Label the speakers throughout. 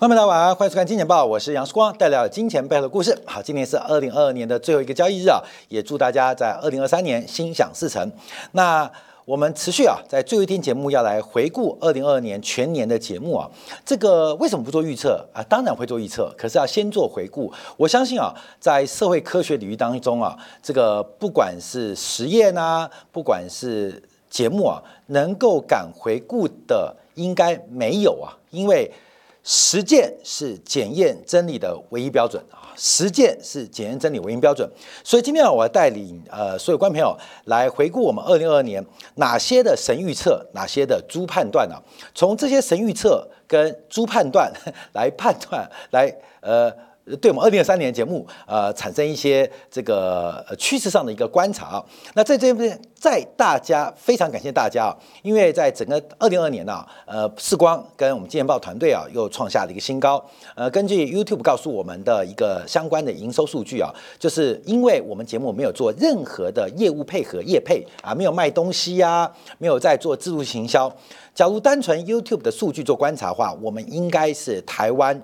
Speaker 1: 朋友们，大家晚安，欢迎收看《金钱报》，我是杨世光，带来金钱背后的故事。好，今天是二零二二年的最后一个交易日啊，也祝大家在二零二三年心想事成。那我们持续啊，在最后一天节目要来回顾二零二二年全年的节目啊。这个为什么不做预测啊？当然会做预测，可是要先做回顾。我相信啊，在社会科学领域当中啊，这个不管是实验啊，不管是节目啊，能够敢回顾的应该没有啊，因为。实践是检验真理的唯一标准啊！实践是检验真理唯一标准。所以今天啊，我要带领呃所有观众朋友来回顾我们二零二二年哪些的神预测，哪些的猪判断啊？从这些神预测跟猪判断 来判断，来呃。对我们二零二三年节目，呃，产生一些这个趋势上的一个观察。那在这边，在大家非常感谢大家啊，因为在整个二零二年呢，呃，视光跟我们金钱报团队啊，又创下了一个新高。呃，根据 YouTube 告诉我们的一个相关的营收数据啊，就是因为我们节目没有做任何的业务配合、业配啊，没有卖东西呀，没有在做自助行销。假如单纯 YouTube 的数据做观察的话，我们应该是台湾。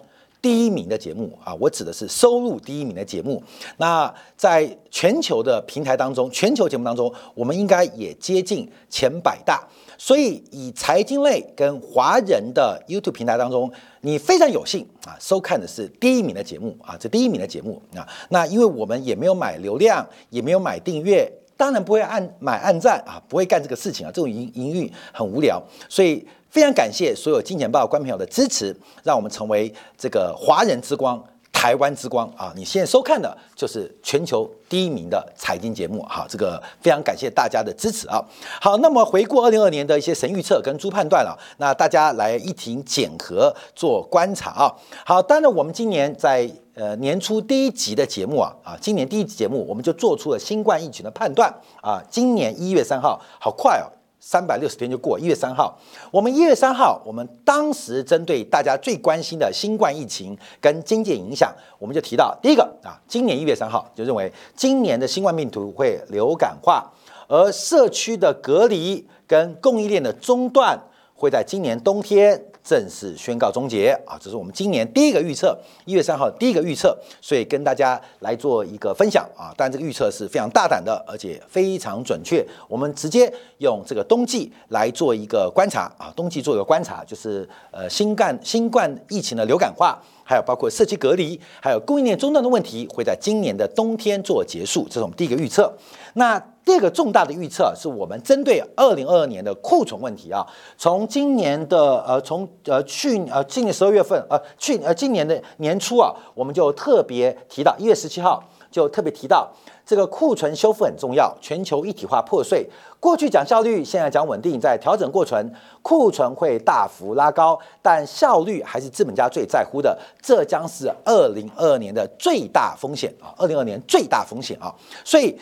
Speaker 1: 第一名的节目啊，我指的是收入第一名的节目。那在全球的平台当中，全球节目当中，我们应该也接近前百大。所以，以财经类跟华人的 YouTube 平台当中，你非常有幸啊，收看的是第一名的节目啊，这第一名的节目啊。那因为我们也没有买流量，也没有买订阅，当然不会按买按赞啊，不会干这个事情啊，这种营营运很无聊，所以。非常感谢所有金钱报观朋友的支持，让我们成为这个华人之光、台湾之光啊！你现在收看的就是全球第一名的财经节目，哈，这个非常感谢大家的支持啊！好，那么回顾二零二年的一些神预测跟猪判断了，那大家来一庭检核做观察啊！好，当然我们今年在呃年初第一集的节目啊啊，今年第一集节目我们就做出了新冠疫情的判断啊，今年一月三号，好快哦！三百六十天就过，一月三号，我们一月三号，我们当时针对大家最关心的新冠疫情跟经济影响，我们就提到第一个啊，今年一月三号就认为今年的新冠病毒会流感化，而社区的隔离跟供应链的中断会在今年冬天。正式宣告终结啊！这是我们今年第一个预测，一月三号第一个预测，所以跟大家来做一个分享啊。当然，这个预测是非常大胆的，而且非常准确。我们直接用这个冬季来做一个观察啊，冬季做一个观察，就是呃新冠新冠疫情的流感化。还有包括社区隔离，还有供应链中断的问题，会在今年的冬天做结束，这是我们第一个预测。那第二个重大的预测是我们针对二零二二年的库存问题啊，从今年的呃，从呃去呃今年十二月份呃去呃今年的年初啊，我们就特别提到一月十七号就特别提到。这个库存修复很重要，全球一体化破碎。过去讲效率，现在讲稳定，在调整过程，库存会大幅拉高，但效率还是资本家最在乎的。这将是二零二二年的最大风险啊！二零二年最大风险啊！所以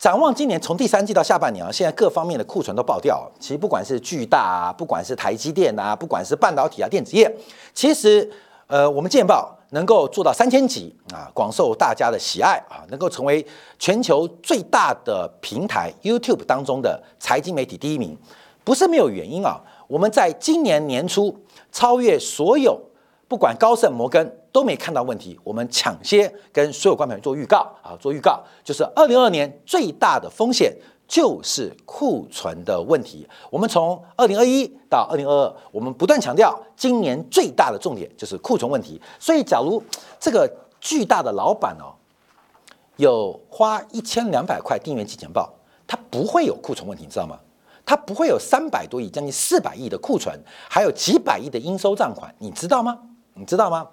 Speaker 1: 展望今年，从第三季到下半年啊，现在各方面的库存都爆掉。其实不管是巨大啊，不管是台积电啊，不管是半导体啊，电子业，其实呃，我们见报。能够做到三千级啊，广受大家的喜爱啊，能够成为全球最大的平台 YouTube 当中的财经媒体第一名，不是没有原因啊。我们在今年年初超越所有，不管高盛、摩根都没看到问题，我们抢先跟所有观众做预告啊，做预告就是二零二二年最大的风险。就是库存的问题。我们从二零二一到二零二二，我们不断强调，今年最大的重点就是库存问题。所以，假如这个巨大的老板哦，有花一千两百块订阅《金钱报》，他不会有库存问题，你知道吗？他不会有三百多亿、将近四百亿的库存，还有几百亿的应收账款，你知道吗？你知道吗？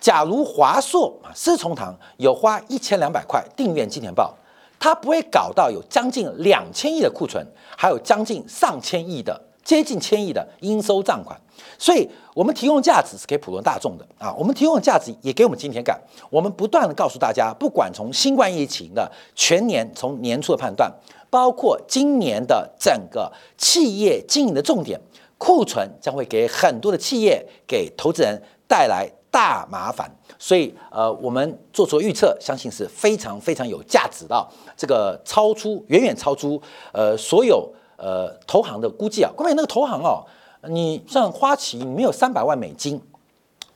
Speaker 1: 假如华硕啊、思从堂有花一千两百块订阅《金钱报》。它不会搞到有将近两千亿的库存，还有将近上千亿的、接近千亿的应收账款，所以我们提供价值是给普通大众的啊。我们提供的价值也给我们今天感。我们不断的告诉大家，不管从新冠疫情的全年从年初的判断，包括今年的整个企业经营的重点，库存将会给很多的企业、给投资人带来大麻烦。所以，呃，我们做出预测，相信是非常非常有价值的。这个超出远远超出呃所有呃投行的估计啊。关于那个投行哦，你像花旗，你没有三百万美金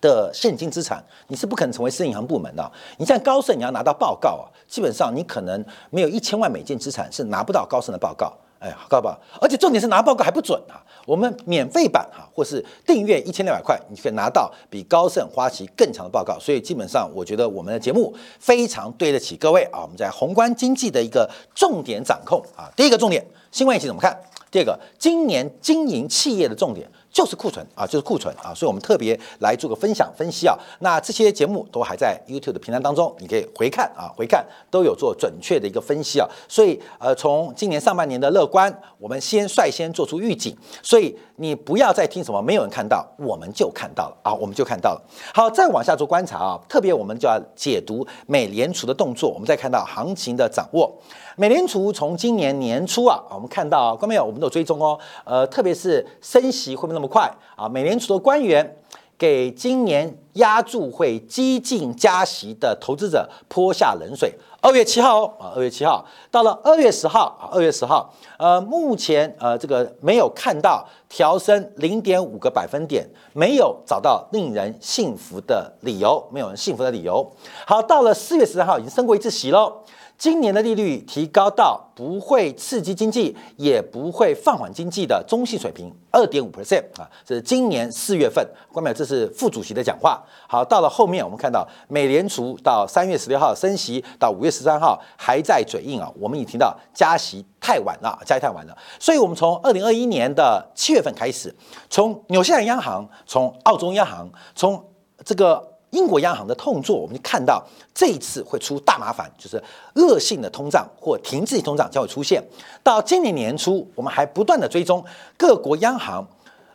Speaker 1: 的现金资产，你是不可能成为私银行部门的。你像高盛，你要拿到报告啊，基本上你可能没有一千万美金资产是拿不到高盛的报告。哎，好不好？而且重点是拿报告还不准啊！我们免费版哈，或是订阅一千六百块，你可以拿到比高盛、花旗更强的报告。所以基本上，我觉得我们的节目非常对得起各位啊！我们在宏观经济的一个重点掌控啊，第一个重点，新冠疫情怎么看？第二个，今年经营企业的重点。就是库存啊，就是库存啊，所以我们特别来做个分享分析啊。那这些节目都还在 YouTube 的平台当中，你可以回看啊，回看都有做准确的一个分析啊。所以呃，从今年上半年的乐观，我们先率先做出预警。所以你不要再听什么没有人看到，我们就看到了啊，我们就看到了。好，再往下做观察啊，特别我们就要解读美联储的动作，我们再看到行情的掌握。美联储从今年年初啊，我们看到观众朋友，我们都有追踪哦。呃，特别是升息会不会那么快啊？美联储的官员给今年压住会激进加息的投资者泼下冷水。二月七号哦啊，二月七号到了二月十号啊，二月十号，呃，目前呃这个没有看到调升零点五个百分点，没有找到令人信服的理由，没有人信服的理由。好，到了四月十三号，已经升过一次息喽。今年的利率提高到不会刺激经济，也不会放缓经济的中性水平，二点五 percent 啊，这是今年四月份，关淼这是副主席的讲话。好，到了后面我们看到美联储到三月十六号升息，到五月十三号还在嘴硬啊，我们已经听到加息太晚了，加息太晚了。所以，我们从二零二一年的七月份开始，从纽西兰央行，从澳洲央行，从这个。英国央行的痛作，我们就看到这一次会出大麻烦，就是恶性的通胀或停滞通胀将会出现。到今年年初，我们还不断的追踪各国央行，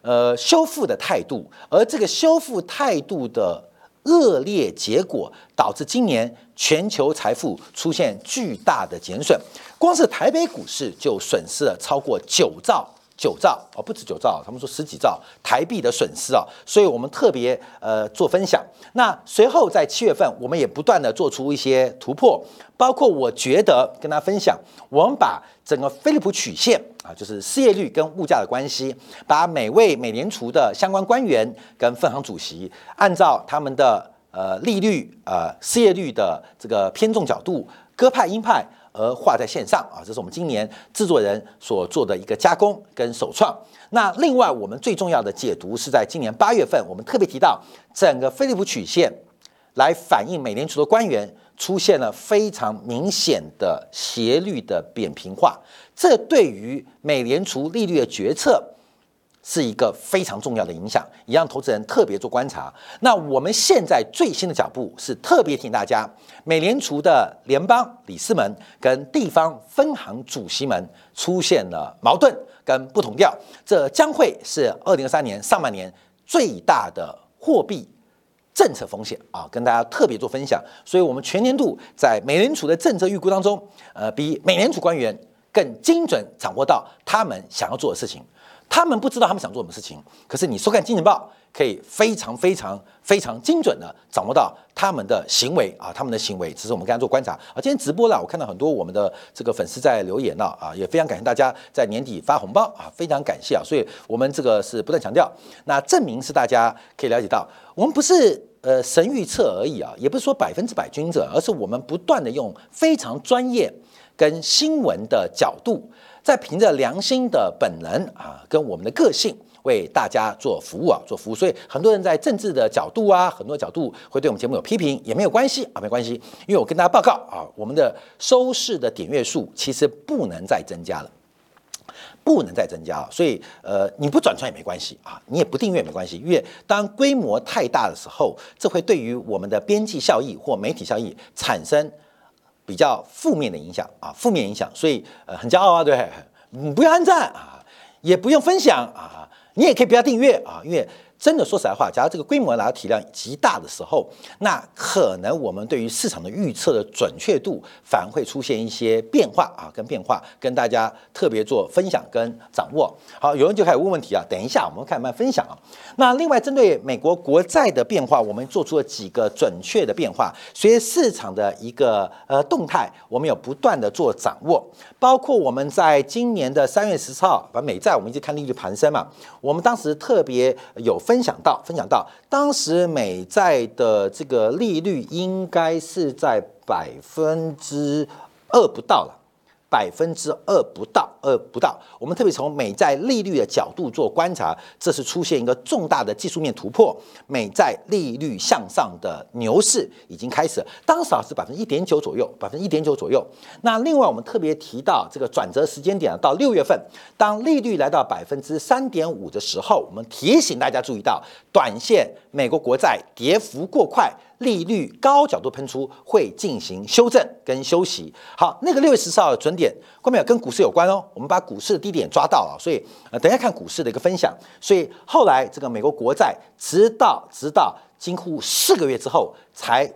Speaker 1: 呃，修复的态度，而这个修复态度的恶劣结果，导致今年全球财富出现巨大的减损，光是台北股市就损失了超过九兆。九兆哦，不止九兆，他们说十几兆台币的损失啊，所以我们特别呃做分享。那随后在七月份，我们也不断的做出一些突破，包括我觉得跟大家分享，我们把整个菲利普曲线啊，就是失业率跟物价的关系，把每位美联储的相关官员跟分行主席，按照他们的呃利率呃失业率的这个偏重角度，鸽派鹰派。而画在线上啊，这是我们今年制作人所做的一个加工跟首创。那另外，我们最重要的解读是在今年八月份，我们特别提到整个菲利普曲线来反映美联储的官员出现了非常明显的斜率的扁平化，这对于美联储利率的决策。是一个非常重要的影响，也让投资人特别做观察。那我们现在最新的脚步是特别提醒大家，美联储的联邦理事们跟地方分行主席们出现了矛盾跟不同调，这将会是二零二三年上半年最大的货币政策风险啊，跟大家特别做分享。所以，我们全年度在美联储的政策预估当中，呃，比美联储官员更精准掌握到他们想要做的事情。他们不知道他们想做什么事情，可是你收看《金钱报》可以非常非常非常精准的掌握到他们的行为啊，他们的行为，这是我们刚才做观察啊。今天直播了，我看到很多我们的这个粉丝在留言了啊，也非常感谢大家在年底发红包啊，非常感谢啊。所以我们这个是不断强调，那证明是大家可以了解到，我们不是呃神预测而已啊，也不是说百分之百均准，而是我们不断的用非常专业跟新闻的角度。在凭着良心的本能啊，跟我们的个性为大家做服务啊，做服务。所以很多人在政治的角度啊，很多角度会对我们节目有批评，也没有关系啊，没关系。因为我跟大家报告啊，我们的收视的点阅数其实不能再增加了，不能再增加了。所以呃，你不转传也没关系啊，你也不订阅也没关系。因为当规模太大的时候，这会对于我们的边际效益或媒体效益产生。比较负面的影响啊，负面影响，所以呃很骄傲啊，对，不要按赞啊，也不用分享啊，你也可以不要订阅啊，因为。真的说实在话，假如这个规模来体量极大的时候，那可能我们对于市场的预测的准确度反而会出现一些变化啊，跟变化跟大家特别做分享跟掌握。好，有人就开始问问题啊，等一下我们看慢慢分享啊。那另外针对美国国债的变化，我们做出了几个准确的变化，随着市场的一个呃动态，我们有不断的做掌握，包括我们在今年的三月十四号，把美债我们一直看利率盘升嘛，我们当时特别有。分享到，分享到当时美债的这个利率应该是在百分之二不到了。百分之二不到，二不到。我们特别从美债利率的角度做观察，这是出现一个重大的技术面突破，美债利率向上的牛市已经开始。当时啊是百分之一点九左右，百分之一点九左右。那另外我们特别提到这个转折时间点到六月份，当利率来到百分之三点五的时候，我们提醒大家注意到，短线美国国债跌幅过快。利率高角度喷出会进行修正跟休息。好，那个六月十四号的准点，关没有跟股市有关哦。我们把股市的低点抓到了，所以呃，等一下看股市的一个分享。所以后来这个美国国债，直到直到几乎四个月之后才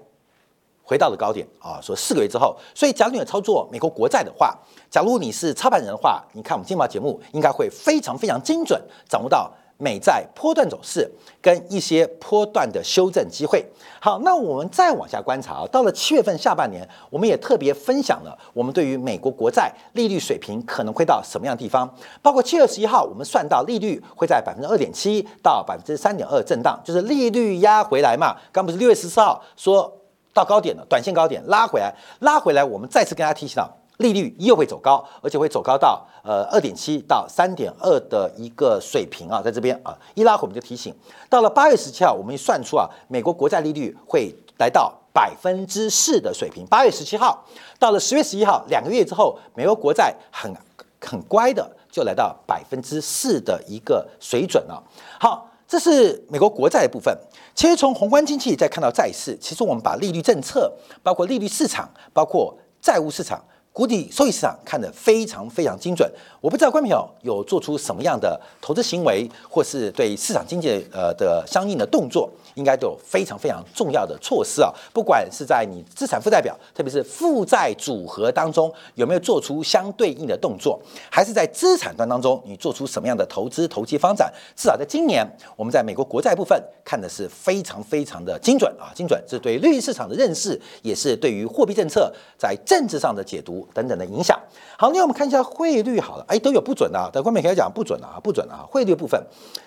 Speaker 1: 回到了高点啊。说四个月之后，所以假如你有操作美国国债的话，假如你是操盘人的话，你看我们今晚节目应该会非常非常精准，掌握到。美债波段走势跟一些波段的修正机会。好，那我们再往下观察啊，到了七月份下半年，我们也特别分享了我们对于美国国债利率水平可能会到什么样的地方。包括七月十一号，我们算到利率会在百分之二点七到百分之三点二震荡，就是利率压回来嘛。刚不是六月十四号说到高点了，短线高点拉回来，拉回来，我们再次跟大家提醒到。利率又会走高，而且会走高到呃二点七到三点二的一个水平啊，在这边啊一拉回我们就提醒，到了八月十七号，我们算出啊美国国债利率会来到百分之四的水平。八月十七号到了十月十一号，两个月之后，美国国债很很乖的就来到百分之四的一个水准了。好，这是美国国债的部分。其实从宏观经济再看到债市，其实我们把利率政策，包括利率市场，包括债务市场。谷底收益市场看得非常非常精准，我不知道观众朋友有做出什么样的投资行为，或是对市场经济呃的相应的动作。应该都有非常非常重要的措施啊！不管是在你资产负债表，特别是负债组合当中，有没有做出相对应的动作，还是在资产端当中，你做出什么样的投资投机方展？至少在今年，我们在美国国债部分看的是非常非常的精准啊！精准，这是对利率市场的认识，也是对于货币政策在政治上的解读等等的影响。好，那我们看一下汇率好了，哎，都有不准的，啊在官媒可以讲不准的啊，不准的啊！汇率部分，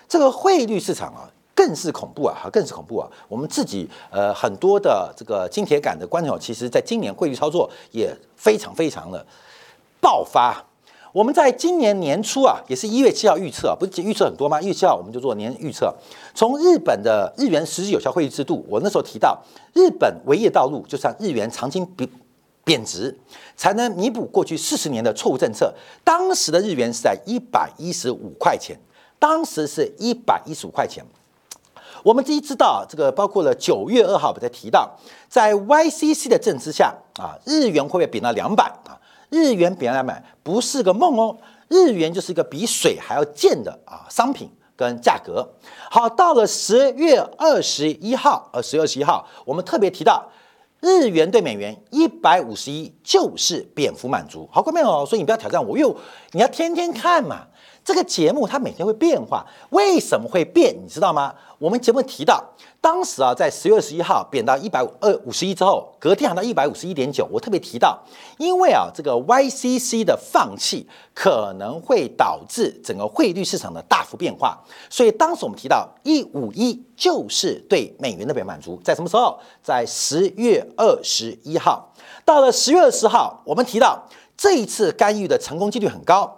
Speaker 1: 这个汇率市场啊。更是恐怖啊！哈，更是恐怖啊！我们自己呃很多的这个金铁杆的观众，其实在今年汇率操作也非常非常的爆发。我们在今年年初啊，也是一月七号预测，不是预测很多吗？一月七号我们就做年预测。从日本的日元实际有效汇率制度，我那时候提到，日本唯一的道路就是让日元长期贬贬值，才能弥补过去四十年的错误政策。当时的日元是在一百一十五块钱，当时是一百一十五块钱。我们自己知道，这个包括了九月二号，我在提到，在 YCC 的政之下啊，日元会不会贬到两百啊？日元贬两百不是个梦哦，日元就是一个比水还要贱的啊商品跟价格。好，到了十月二十一号，呃，十月二十一号，我们特别提到，日元对美元一百五十一就是蝙蝠满足。好，各位哦，所以你不要挑战我，因为你要天天看嘛。这个节目它每天会变化，为什么会变？你知道吗？我们节目提到，当时啊，在十月二十一号贬到一百五二五十一之后，隔天涨到一百五十一点九。我特别提到，因为啊，这个 YCC 的放弃可能会导致整个汇率市场的大幅变化，所以当时我们提到一五一就是对美元的表满足。在什么时候？在十月二十一号。到了十月二十号，我们提到这一次干预的成功几率很高。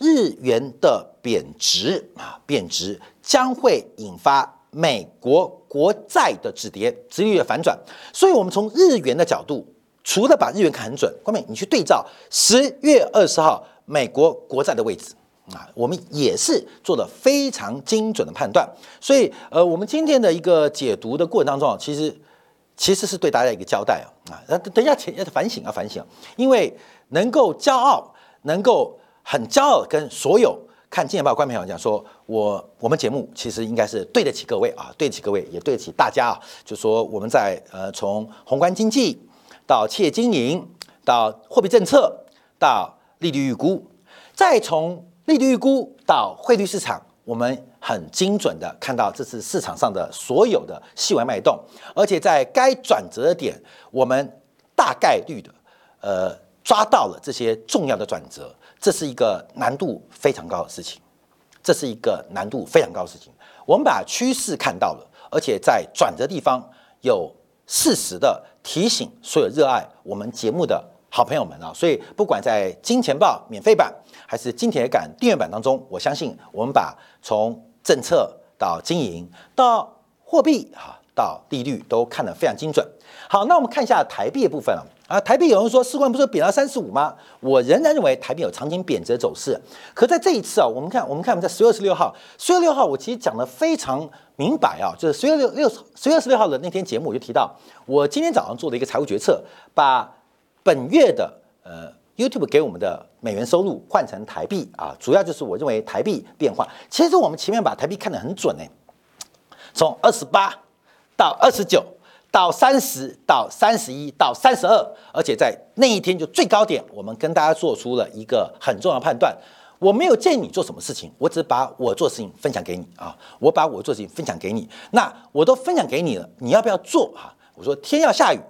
Speaker 1: 日元的贬值啊，贬值将会引发美国国债的止跌，殖利率的反转。所以，我们从日元的角度，除了把日元看很准，关面你去对照十月二十号美国国债的位置啊，我们也是做了非常精准的判断。所以，呃，我们今天的一个解读的过程当中啊，其实其实是对大家一个交代啊啊，那等一下前要反省啊反省，因为能够骄傲，能够。很骄傲跟所有看《金钱报》观众朋友讲说，我我们节目其实应该是对得起各位啊，对得起各位，也对得起大家啊。就说我们在呃从宏观经济到企业经营，到货币政策，到利率预估，再从利率预估到汇率市场，我们很精准的看到这次市场上的所有的细微脉动，而且在该转折的点，我们大概率的呃抓到了这些重要的转折。这是一个难度非常高的事情，这是一个难度非常高的事情。我们把趋势看到了，而且在转折地方有适时的提醒所有热爱我们节目的好朋友们啊。所以不管在金钱豹免费版还是金铁杆订阅版当中，我相信我们把从政策到经营到货币哈到利率都看得非常精准。好，那我们看一下台币的部分啊。啊，台币有人说，四万不是贬到三十五吗？我仍然认为台币有长期贬值走势。可在这一次啊，我们看，我们看，我们在十月二十六号，十月六号，我其实讲的非常明白啊，就是十月六六十月二十六号的那天节目，我就提到，我今天早上做的一个财务决策，把本月的呃 YouTube 给我们的美元收入换成台币啊，主要就是我认为台币变化。其实我们前面把台币看得很准呢，从二十八到二十九。到三十到三十一到三十二，而且在那一天就最高点，我们跟大家做出了一个很重要的判断。我没有建议你做什么事情，我只把我做事情分享给你啊，我把我做事情分享给你，那我都分享给你了，你要不要做啊？我说天要下雨，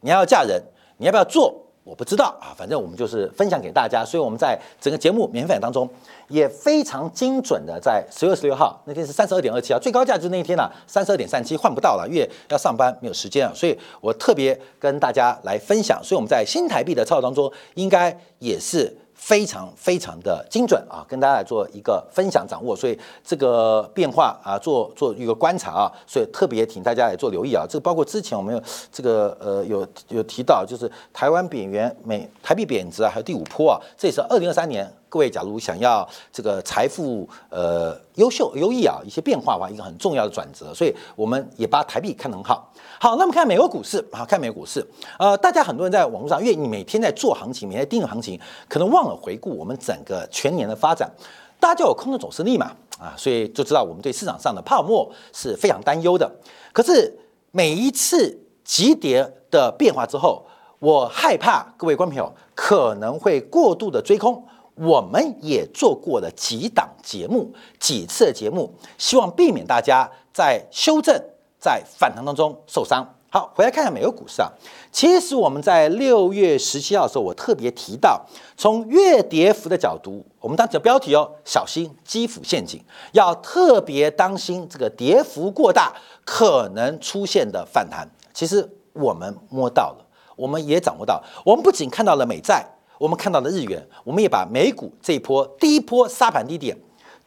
Speaker 1: 你要嫁人，你要不要做？我不知道啊，反正我们就是分享给大家，所以我们在整个节目免费当中也非常精准的，在十月十六号那天是三十二点二七啊，最高价就是那一天了，三十二点三七换不到了，因为要上班没有时间啊，所以我特别跟大家来分享，所以我们在新台币的操作当中应该也是。非常非常的精准啊，跟大家来做一个分享掌握，所以这个变化啊，做做一个观察啊，所以特别请大家来做留意啊。这个包括之前我们有这个呃有有提到，就是台湾贬元美台币贬值啊，还有第五波啊，这也是二零二三年。各位，假如想要这个财富呃优秀优异啊一些变化的话，一个很重要的转折，所以我们也把台币看得很好。好，那么看美国股市啊，看美国股市，呃，大家很多人在网络上，因为你每天在做行情，每天盯着行情，可能忘了回顾我们整个全年的发展。大家就有空头走势力嘛啊，所以就知道我们对市场上的泡沫是非常担忧的。可是每一次急跌的变化之后，我害怕各位观众朋友可能会过度的追空。我们也做过了几档节目，几次节目，希望避免大家在修正、在反弹当中受伤。好，回来看看美国股市啊。其实我们在六月十七号的时候，我特别提到，从月跌幅的角度，我们当时的标题哦，小心基辅陷阱，要特别当心这个跌幅过大可能出现的反弹。其实我们摸到了，我们也掌握到，我们不仅看到了美债。我们看到的日元，我们也把美股这一波第一波杀盘低点，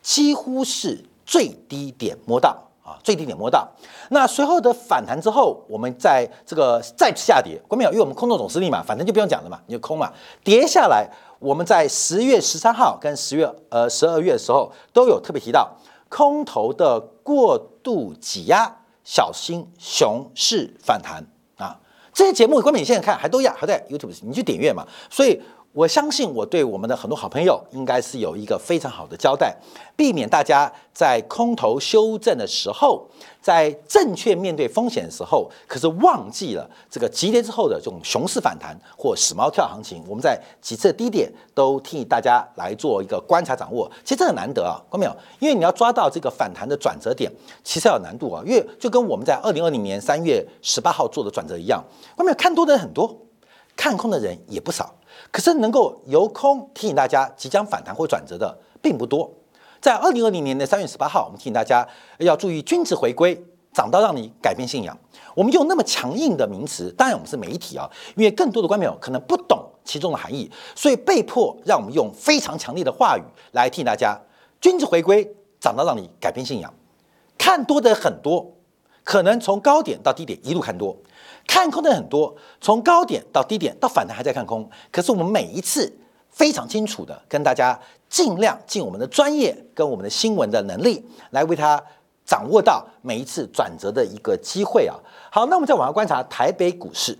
Speaker 1: 几乎是最低点摸到啊，最低点摸到。那随后的反弹之后，我们在这个再次下跌，关没有？因为我们空头总实力嘛，反正就不用讲了嘛，你就空嘛。跌下来，我们在十月十三号跟十月呃十二月的时候都有特别提到，空头的过度挤压，小心熊市反弹啊。这些节目，关美你现在看还都要还在 YouTube，你去点阅嘛，所以。我相信我对我们的很多好朋友应该是有一个非常好的交代，避免大家在空头修正的时候，在正确面对风险的时候，可是忘记了这个急跌之后的这种熊市反弹或死猫跳行情。我们在几次低点都替大家来做一个观察掌握，其实这很难得啊，看到没有？因为你要抓到这个反弹的转折点，其实有难度啊，因为就跟我们在二零二零年三月十八号做的转折一样，看到没有？看多的人很多，看空的人也不少。可是能够由空提醒大家即将反弹或转折的并不多。在二零二零年的三月十八号，我们提醒大家要注意均值回归，涨到让你改变信仰。我们用那么强硬的名词，当然我们是媒体啊，因为更多的观众可能不懂其中的含义，所以被迫让我们用非常强烈的话语来提醒大家：均值回归，涨到让你改变信仰。看多的很多，可能从高点到低点一路看多。看空的很多，从高点到低点到反弹还在看空。可是我们每一次非常清楚的跟大家尽量尽我们的专业跟我们的新闻的能力来为它掌握到每一次转折的一个机会啊。好，那我们再往下观察台北股市。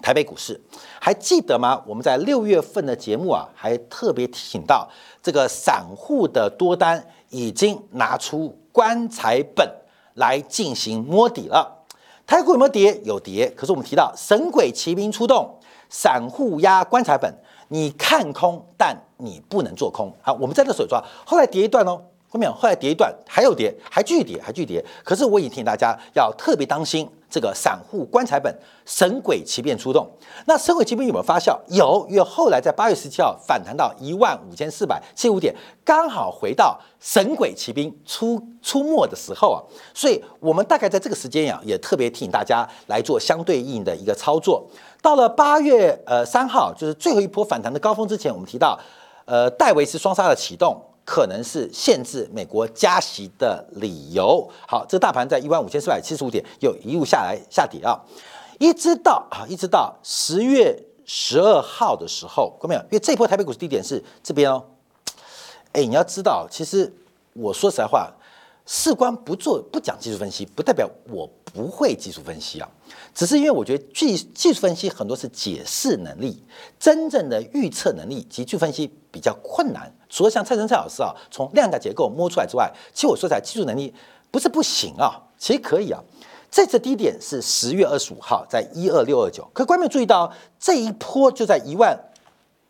Speaker 1: 台北股市还记得吗？我们在六月份的节目啊，还特别提醒到这个散户的多单已经拿出棺材本来进行摸底了。台股有没有跌？有跌。可是我们提到神鬼骑兵出动，散户压棺材本，你看空，但你不能做空。好，我们在这手抓，后来跌一段哦，后面后来跌一段，还有跌，还继续跌，还继续跌。可是我已经提醒大家要特别当心这个散户棺材本神鬼奇变出动。那神鬼奇变有没有发酵？有，因为后来在八月十七号反弹到一万五千四百七十五点，刚好回到神鬼奇兵出出没的时候啊。所以我们大概在这个时间呀，也特别提醒大家来做相对应的一个操作。到了八月呃三号，就是最后一波反弹的高峰之前，我们提到呃戴维斯双杀的启动。可能是限制美国加息的理由。好，这大盘在一万五千四百七十五点又一路下来下跌啊，一直到啊，一直到十月十二号的时候，看到没有？因为这波台北股市低点是这边哦。哎，你要知道，其实我说实在话，事关不做不讲技术分析，不代表我不会技术分析啊。只是因为我觉得技技术分析很多是解释能力，真正的预测能力及技术分析比较困难。除了像蔡生蔡老师啊，从量价结构摸出来之外，其实我说起来技术能力不是不行啊，其实可以啊。这次低点是十月二十五号，在一二六二九。可观众注意到这一波就在一万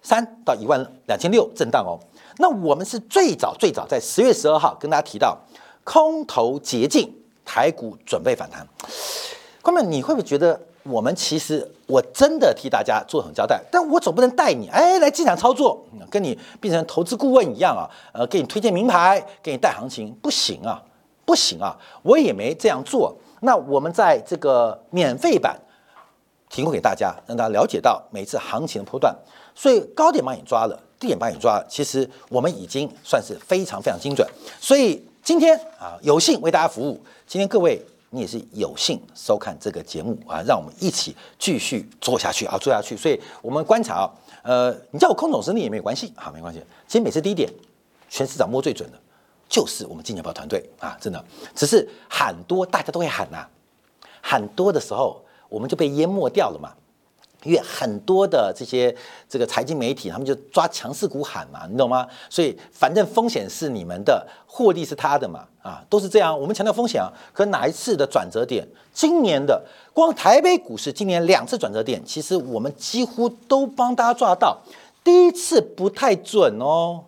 Speaker 1: 三到一万两千六震荡哦。那我们是最早最早在十月十二号跟大家提到空头捷径，台股准备反弹。后面你会不会觉得我们其实我真的替大家做很交代，但我总不能带你哎来进场操作，跟你变成投资顾问一样啊，呃，给你推荐名牌，给你带行情，不行啊，不行啊，我也没这样做。那我们在这个免费版提供给大家，让大家了解到每次行情的波段，所以高点帮你抓了，低点帮你抓，其实我们已经算是非常非常精准。所以今天啊，有幸为大家服务，今天各位。你也是有幸收看这个节目啊，让我们一起继续做下去啊，做下去。所以我们观察啊，呃，你叫我空总实力也没有关系啊，没关系。其实每次低点，全市场摸最准的，就是我们金钱豹团队啊，真的。只是喊多，大家都会喊呐，喊多的时候，我们就被淹没掉了嘛。因为很多的这些这个财经媒体，他们就抓强势股喊嘛，你懂吗？所以反正风险是你们的，获利是他的嘛，啊，都是这样。我们强调风险啊，可哪一次的转折点？今年的光台北股市今年两次转折点，其实我们几乎都帮大家抓到。第一次不太准哦，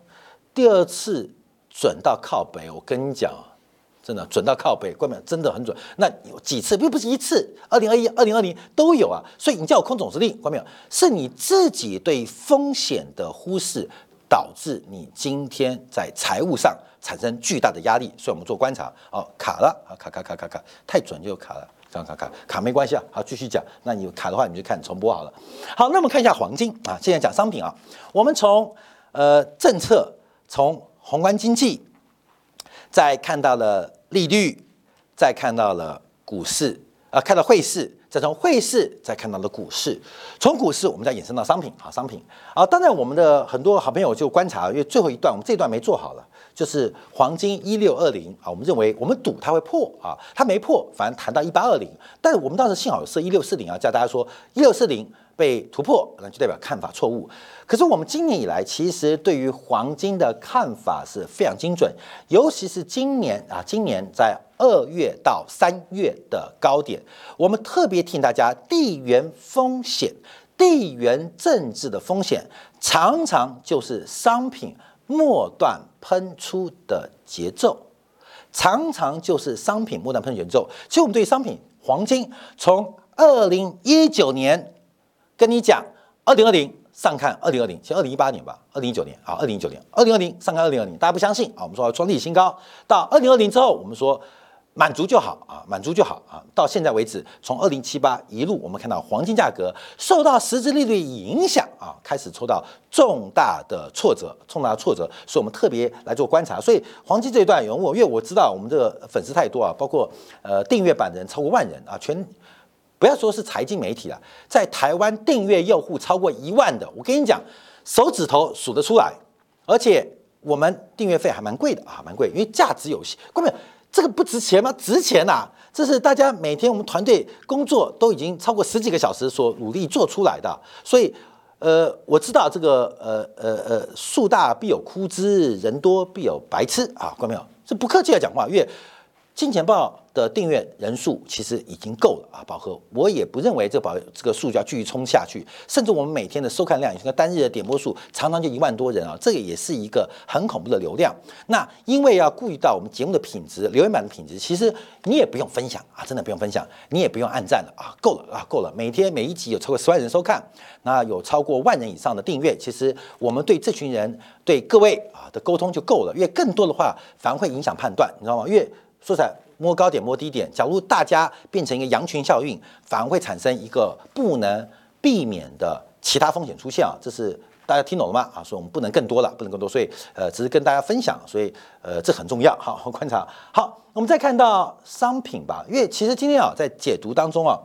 Speaker 1: 第二次准到靠北。我跟你讲。真的准到靠背，关门真的很准。那有几次，又不是一次，二零二一、二零二零都有啊。所以你叫我空总司令，关没有？是你自己对风险的忽视，导致你今天在财务上产生巨大的压力。所以我们做观察，哦，卡了啊，卡卡卡卡卡，太准就卡了，这样卡卡卡没关系啊。好，继续讲。那你卡的话，你就看重播好了。好，那我们看一下黄金啊。现在讲商品啊，我们从呃政策，从宏观经济。再看到了利率，再看到了股市，啊，看到汇市，再从汇市再看到了股市，从股市我们再衍生到商品，好，商品，啊，当然我们的很多好朋友就观察，因为最后一段我们这段没做好了，就是黄金一六二零啊，我们认为我们赌它会破啊，它没破，反而谈到一八二零，但是我们当时幸好有设一六四零啊，叫大家说一六四零。被突破，那就代表看法错误。可是我们今年以来，其实对于黄金的看法是非常精准，尤其是今年啊，今年在二月到三月的高点，我们特别提醒大家，地缘风险、地缘政治的风险，常常就是商品末段喷出的节奏，常常就是商品末段喷出节奏。其实我们对商品黄金，从二零一九年。跟你讲，二零二零上看二零二零，其实二零一八年吧，二零一九年啊，二零一九年，二零二零上看二零二零，大家不相信啊？我们说创历史新高，到二零二零之后，我们说满足就好啊，满足就好啊。到现在为止，从二零七八一路，我们看到黄金价格受到实质利率影响啊，开始受到重大的挫折，重大的挫折，所以我们特别来做观察。所以黄金这一段有我，因为我知道我们这个粉丝太多啊，包括呃订阅版的人超过万人啊，全。不要说是财经媒体了，在台湾订阅用户超过一万的，我跟你讲，手指头数得出来。而且我们订阅费还蛮贵的啊，蛮贵，因为价值有限。各位，这个不值钱吗？值钱呐！这是大家每天我们团队工作都已经超过十几个小时所努力做出来的。所以，呃，我知道这个，呃呃呃，树大必有枯枝，人多必有白痴啊，各位没有？这不客气的讲话，因为金钱豹的订阅人数其实已经够了啊，饱和。我也不认为这保这个数据要继续冲下去，甚至我们每天的收看量，你看单日的点播数常常就一万多人啊，这个也是一个很恐怖的流量。那因为要顾虑到我们节目的品质、留言板的品质，其实你也不用分享啊，真的不用分享，你也不用按赞了啊，够了啊，够了。每天每一集有超过十万人收看，那有超过万人以上的订阅，其实我们对这群人、对各位啊的沟通就够了。因为更多的话反而会影响判断，你知道吗？因为说起来，摸高点摸低点，假如大家变成一个羊群效应，反而会产生一个不能避免的其他风险出现啊！这是大家听懂了吗？啊，说我们不能更多了，不能更多，所以呃，只是跟大家分享，所以呃，这很重要。好好，观察好，我们再看到商品吧，因为其实今天啊，在解读当中啊，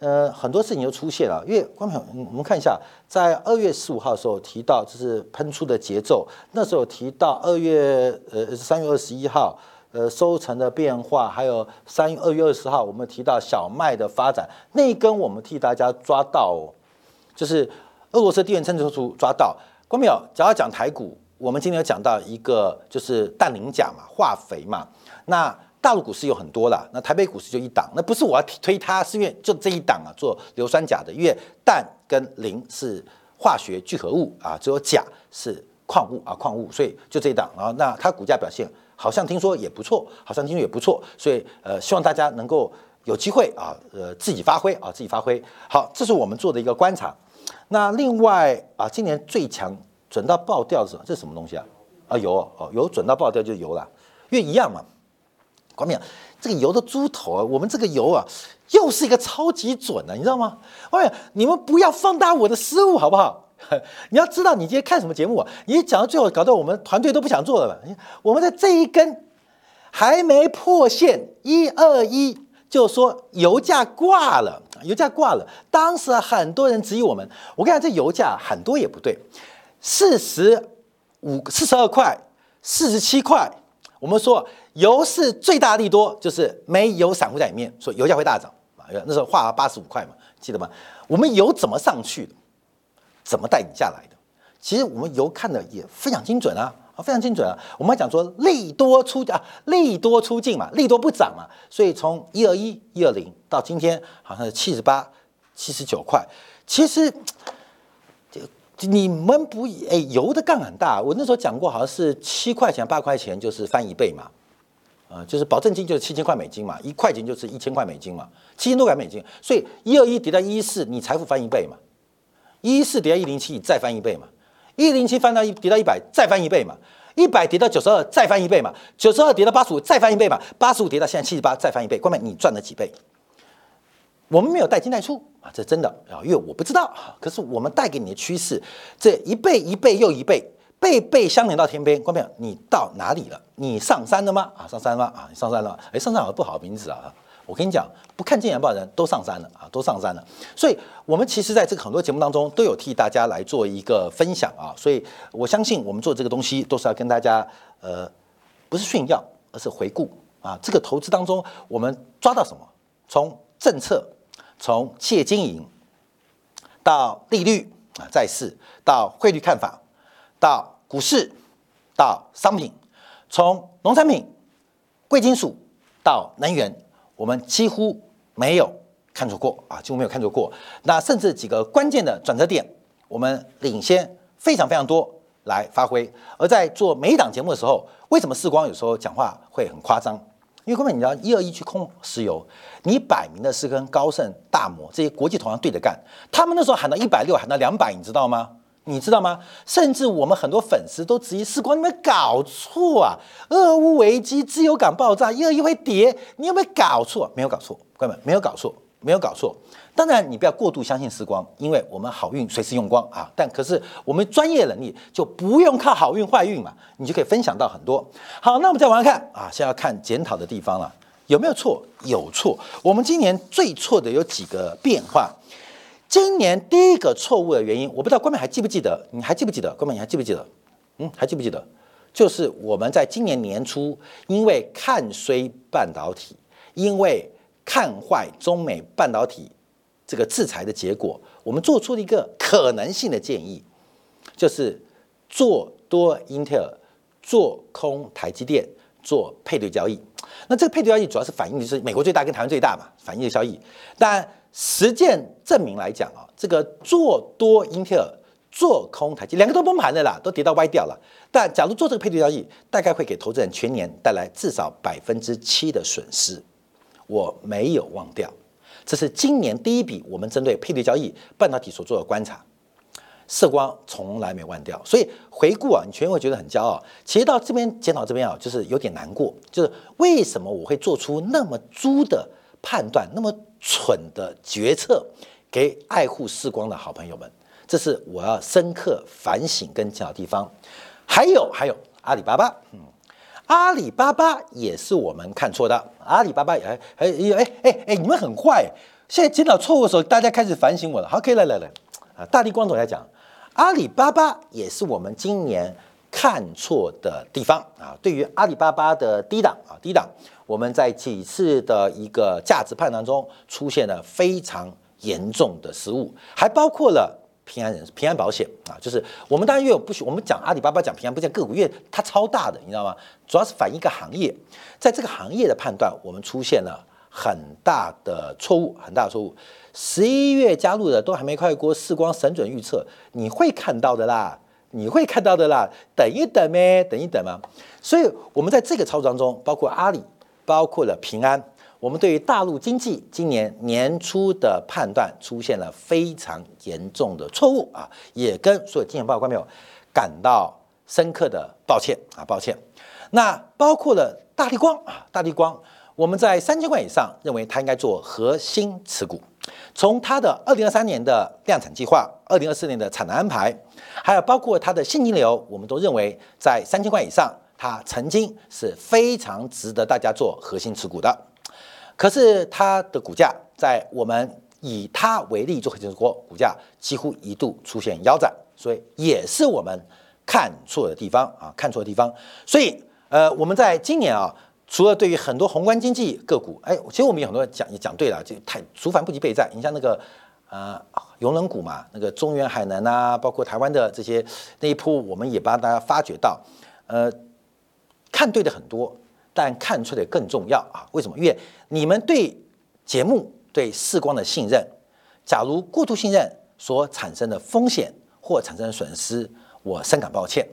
Speaker 1: 呃，很多事情就出现了。因为观众，我们看一下，在二月十五号的时候提到，这是喷出的节奏，那时候提到二月呃三月二十一号。呃，收成的变化，还有三月二月二十号，我们提到小麦的发展，那一根我们替大家抓到，就是俄罗斯地缘政治处抓到。关没有？只要讲台股，我们今天有讲到一个就是氮磷钾嘛，化肥嘛。那大陆股市有很多啦，那台北股市就一档，那不是我要推它，是因为就这一档啊，做硫酸钾的，因为氮跟磷是化学聚合物啊，只有钾是矿物啊，矿物，所以就这一档。然后那它股价表现。好像听说也不错，好像听说也不错，所以呃，希望大家能够有机会啊，呃，自己发挥啊，自己发挥。好，这是我们做的一个观察。那另外啊，今年最强准到爆掉是这是什么东西啊？啊，油哦，油准到爆掉就是油了，因为一样嘛。光明，这个油的猪头啊，我们这个油啊，又是一个超级准的，你知道吗？哎呀，你们不要放大我的失误好不好？你要知道，你今天看什么节目啊？你讲到最后，搞得我们团队都不想做了吧？我们的这一根还没破线，一二一，就说油价挂了，油价挂了。当时很多人质疑我们，我跟你讲，这油价很多也不对，四十五、四十二块、四十七块，我们说油是最大利多，就是没有散户在里面，说油价会大涨啊。那时候画八十五块嘛，记得吗？我们油怎么上去的？怎么带你下来的？其实我们油看的也非常精准啊，啊，非常精准啊。我们讲说利多出啊，利多出尽嘛，利多不涨嘛，所以从一二一、一二零到今天好像是七十八、七十九块。其实你们不哎，油的杠很大。我那时候讲过，好像是七块钱、八块钱就是翻一倍嘛，啊，就是保证金就是七千块美金嘛，一块钱就是一千块美金嘛，七千多块美金。所以一二一跌到一四，你财富翻一倍嘛。一四跌到一零七，再翻一倍嘛；一零七翻到一跌到一百，再翻一倍嘛；一百跌到九十二，再翻一倍嘛；九十二跌到八十五，再翻一倍嘛；八十五跌到现在七十八，再翻一倍。关键你赚了几倍？我们没有带进带出啊，这真的啊，因为我不知道。可是我们带给你的趋势，这一倍一倍又一倍，倍倍相连到天边。关键你到哪里了？你上山了吗？啊，上山了啊，你上山了。哎，上山好像不好名字啊。我跟你讲，不看《金钱报》的人都上山了啊，都上山了。所以，我们其实在这个很多节目当中都有替大家来做一个分享啊。所以我相信，我们做这个东西都是要跟大家，呃，不是炫耀，而是回顾啊。这个投资当中，我们抓到什么？从政策，从企业经营，到利率啊，债市，到汇率看法，到股市，到商品，从农产品、贵金属到能源。我们几乎没有看错过啊，几乎没有看错过。那甚至几个关键的转折点，我们领先非常非常多来发挥。而在做每一档节目的时候，为什么世光有时候讲话会很夸张？因为根本你知道一二一去空石油，你摆明的是跟高盛、大摩这些国际投行对着干。他们那时候喊到一百六，喊到两百，你知道吗？你知道吗？甚至我们很多粉丝都质疑世光，你没搞错啊？俄乌危机、自由港爆炸，一二一会跌，你有没有搞错？没有搞错，朋友们没有搞错，没有搞错。当然，你不要过度相信时光，因为我们好运随时用光啊。但可是我们专业能力就不用靠好运坏运嘛，你就可以分享到很多。好，那我们再往下看啊，现在要看检讨的地方了，有没有错？有错。我们今年最错的有几个变化。今年第一个错误的原因，我不知道官媒还记不记得？你还记不记得？官媒你还记不记得？嗯，还记不记得？就是我们在今年年初，因为看衰半导体，因为看坏中美半导体这个制裁的结果，我们做出了一个可能性的建议，就是做多英特尔，做空台积电，做配对交易。那这个配对交易主要是反映的是美国最大跟台湾最大嘛，反映的交易。但实践证明来讲啊，这个做多英特尔。做空台积两个都崩盘的啦，都跌到歪掉了。但假如做这个配对交易，大概会给投资人全年带来至少百分之七的损失。我没有忘掉，这是今年第一笔我们针对配对交易半导体所做的观察。色光从来没忘掉，所以回顾啊，你全会觉得很骄傲。其实到这边检讨这边啊，就是有点难过，就是为什么我会做出那么猪的判断，那么蠢的决策，给爱护视光的好朋友们。这是我要深刻反省跟讲的地方，还有还有阿里巴巴，嗯，阿里巴巴也是我们看错的，阿里巴巴也哎哎哎哎哎，你们很坏，现在检讨错误的时候，大家开始反省我了。好，可以来来来，啊，大力光总来讲，阿里巴巴也是我们今年看错的地方啊。对于阿里巴巴的低档啊低档，我们在几次的一个价值判断中出现了非常严重的失误，还包括了。平安人平安保险啊，就是我们当然又有不许我们讲阿里巴巴讲平安不讲个股，因为它超大的，你知道吗？主要是反映一个行业，在这个行业的判断，我们出现了很大的错误，很大的错误。十一月加入的都还没快过，视光神准预测，你会看到的啦，你会看到的啦，等一等呗，等一等嘛。所以，我们在这个操作当中，包括阿里，包括了平安。我们对于大陆经济今年年初的判断出现了非常严重的错误啊，也跟所有金钱报观众朋友感到深刻的抱歉啊，抱歉。那包括了大力光啊，大力光，我们在三千块以上认为它应该做核心持股。从它的二零二三年的量产计划、二零二四年的产能安排，还有包括它的现金流，我们都认为在三千块以上，它曾经是非常值得大家做核心持股的。可是它的股价在我们以它为例做核心持股，股价几乎一度出现腰斩，所以也是我们看错的地方啊，看错的地方。所以呃，我们在今年啊，除了对于很多宏观经济个股，哎，其实我们有很多讲也讲对了，就太竹繁不及备战。你像那个呃，永能股嘛，那个中原海南啊，包括台湾的这些那一波，我们也帮大家发掘到，呃，看对的很多。但看错的更重要啊？为什么？因为你们对节目、对视光的信任，假如过度信任所产生的风险或产生的损失，我深感抱歉。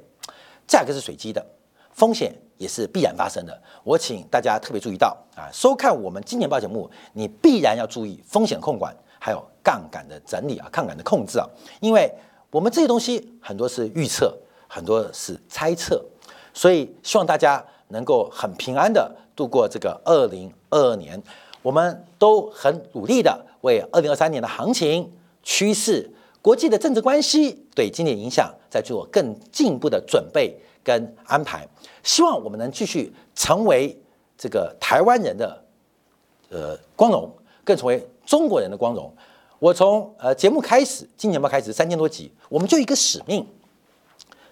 Speaker 1: 价格是随机的，风险也是必然发生的。我请大家特别注意到啊，收看我们今年报节目，你必然要注意风险控管，还有杠杆的整理啊，杠杆的控制啊，因为我们这些东西很多是预测，很多是猜测，所以希望大家。能够很平安的度过这个二零二二年，我们都很努力的为二零二三年的行情趋势、国际的政治关系对经济影响在做更进一步的准备跟安排。希望我们能继续成为这个台湾人的呃光荣，更成为中国人的光荣。我从呃节目开始，今年报开始三千多集，我们就一个使命：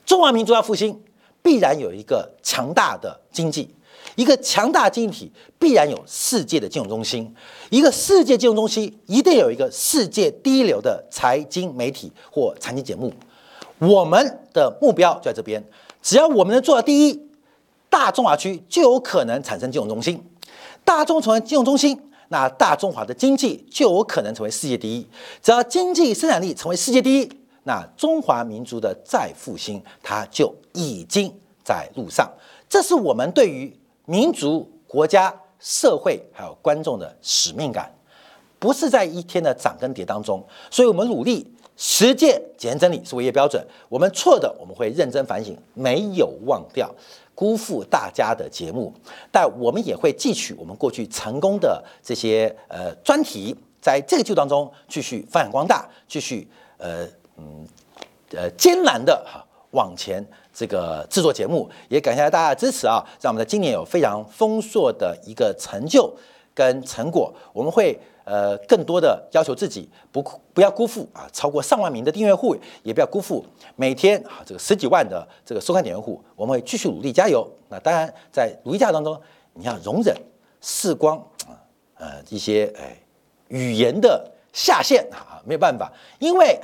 Speaker 1: 中华民族要复兴。必然有一个强大的经济，一个强大经济体必然有世界的金融中心，一个世界金融中心一定有一个世界第一流的财经媒体或财经节目。我们的目标就在这边，只要我们能做到第一，大中华区就有可能产生金融中心。大中成为金融中心，那大中华的经济就有可能成为世界第一。只要经济生产力成为世界第一。那中华民族的再复兴，它就已经在路上。这是我们对于民族、国家、社会还有观众的使命感，不是在一天的涨跟跌当中。所以，我们努力实践检验真理是唯一标准。我们错的，我们会认真反省，没有忘掉，辜负大家的节目。但我们也会汲取我们过去成功的这些呃专题，在这个季度当中继续发扬光大，继续呃。嗯，呃，艰难的哈往前这个制作节目，也感谢大家的支持啊，让我们在今年有非常丰硕的一个成就跟成果。我们会呃更多的要求自己，不不要辜负啊超过上万名的订阅户，也不要辜负每天啊这个十几万的这个收看点阅户。我们会继续努力加油。那当然在努力加油当中，你要容忍视光啊呃一些哎语言的下限啊没有办法，因为。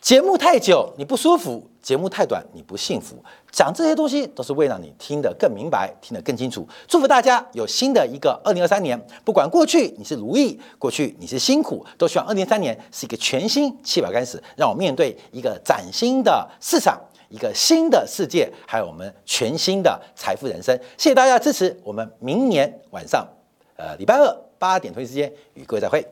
Speaker 1: 节目太久你不舒服，节目太短，你不幸福。讲这些东西都是为了你听得更明白，听得更清楚。祝福大家有新的一个二零二三年，不管过去你是如意，过去你是辛苦，都希望二零二三年是一个全新七百开始，让我面对一个崭新的市场，一个新的世界，还有我们全新的财富人生。谢谢大家的支持，我们明年晚上，呃，礼拜二八点同一时间与各位再会。